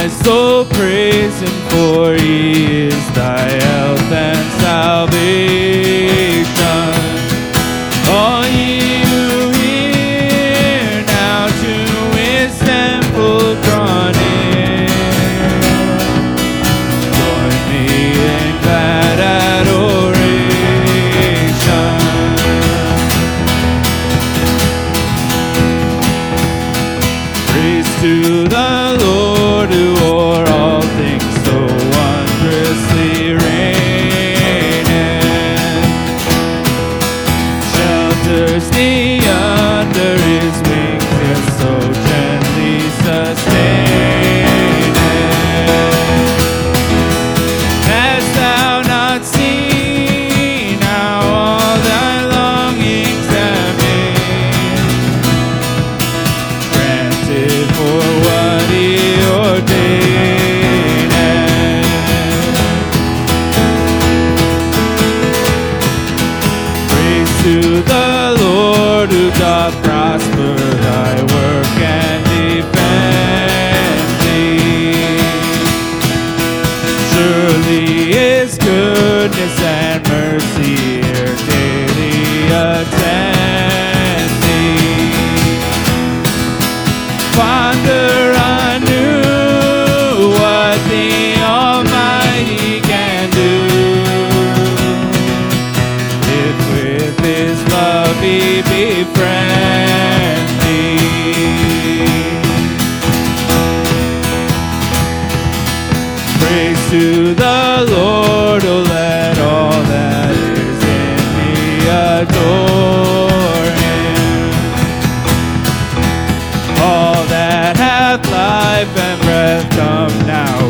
My soul praise for he is thy health and salvation. All ye who hear now to his temple draw near. Join me in glad adoration. Praise to thirsty under his wings so gently sustained. Hast thou not seen how all thy longings have been granted for what he ordained? to the to the Lord, oh, let all that is in me adore him. All that hath life and breath, come now.